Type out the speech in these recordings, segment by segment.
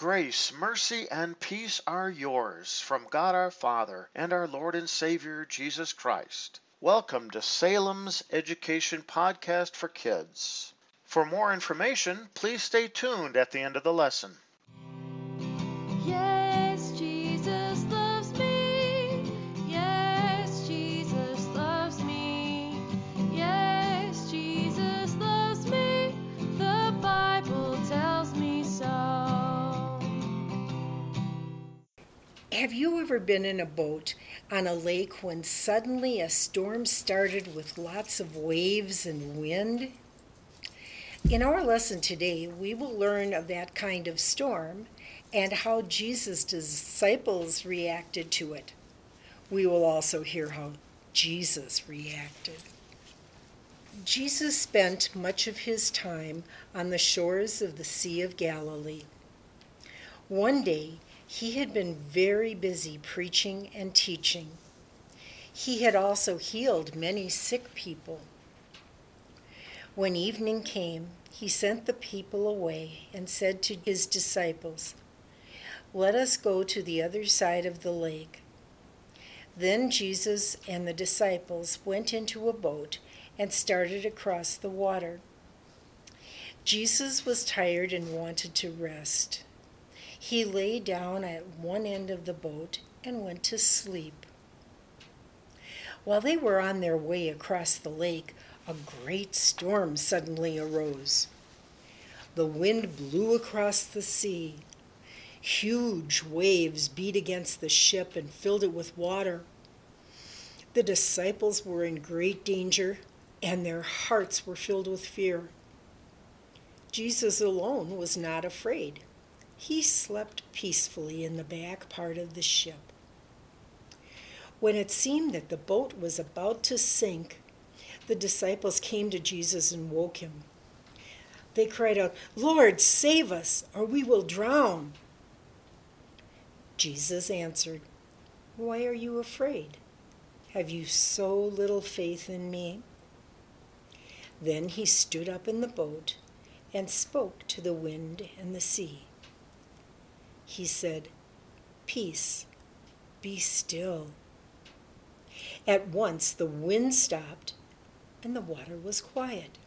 Grace, mercy, and peace are yours from God our Father and our Lord and Savior Jesus Christ. Welcome to Salem's Education Podcast for Kids. For more information, please stay tuned at the end of the lesson. Yes, Have you ever been in a boat on a lake when suddenly a storm started with lots of waves and wind? In our lesson today, we will learn of that kind of storm and how Jesus' disciples reacted to it. We will also hear how Jesus reacted. Jesus spent much of his time on the shores of the Sea of Galilee. One day, he had been very busy preaching and teaching. He had also healed many sick people. When evening came, he sent the people away and said to his disciples, Let us go to the other side of the lake. Then Jesus and the disciples went into a boat and started across the water. Jesus was tired and wanted to rest. He lay down at one end of the boat and went to sleep. While they were on their way across the lake, a great storm suddenly arose. The wind blew across the sea. Huge waves beat against the ship and filled it with water. The disciples were in great danger, and their hearts were filled with fear. Jesus alone was not afraid. He slept peacefully in the back part of the ship. When it seemed that the boat was about to sink, the disciples came to Jesus and woke him. They cried out, Lord, save us, or we will drown. Jesus answered, Why are you afraid? Have you so little faith in me? Then he stood up in the boat and spoke to the wind and the sea. He said, Peace, be still. At once the wind stopped and the water was quiet.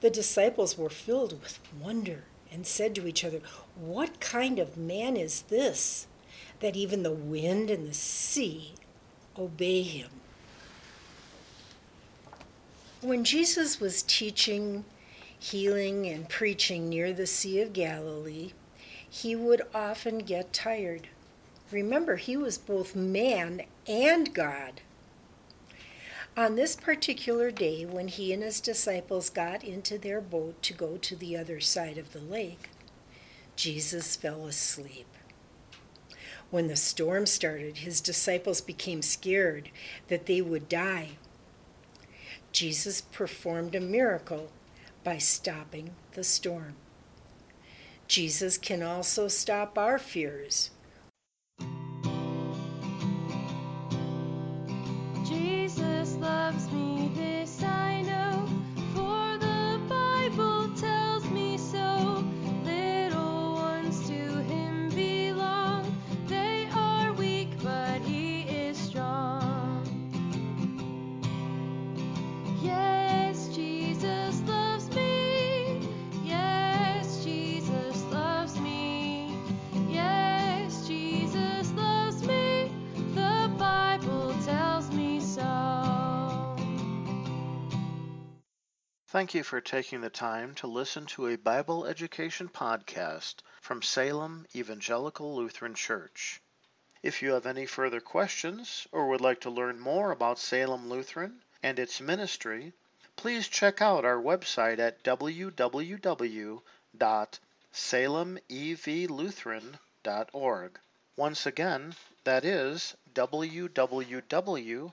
The disciples were filled with wonder and said to each other, What kind of man is this that even the wind and the sea obey him? When Jesus was teaching, healing, and preaching near the Sea of Galilee, he would often get tired. Remember, he was both man and God. On this particular day, when he and his disciples got into their boat to go to the other side of the lake, Jesus fell asleep. When the storm started, his disciples became scared that they would die. Jesus performed a miracle by stopping the storm. Jesus can also stop our fears. Thank you for taking the time to listen to a Bible education podcast from Salem Evangelical Lutheran Church. If you have any further questions or would like to learn more about Salem Lutheran and its ministry, please check out our website at www.salemevlutheran.org. Once again, that is www.salem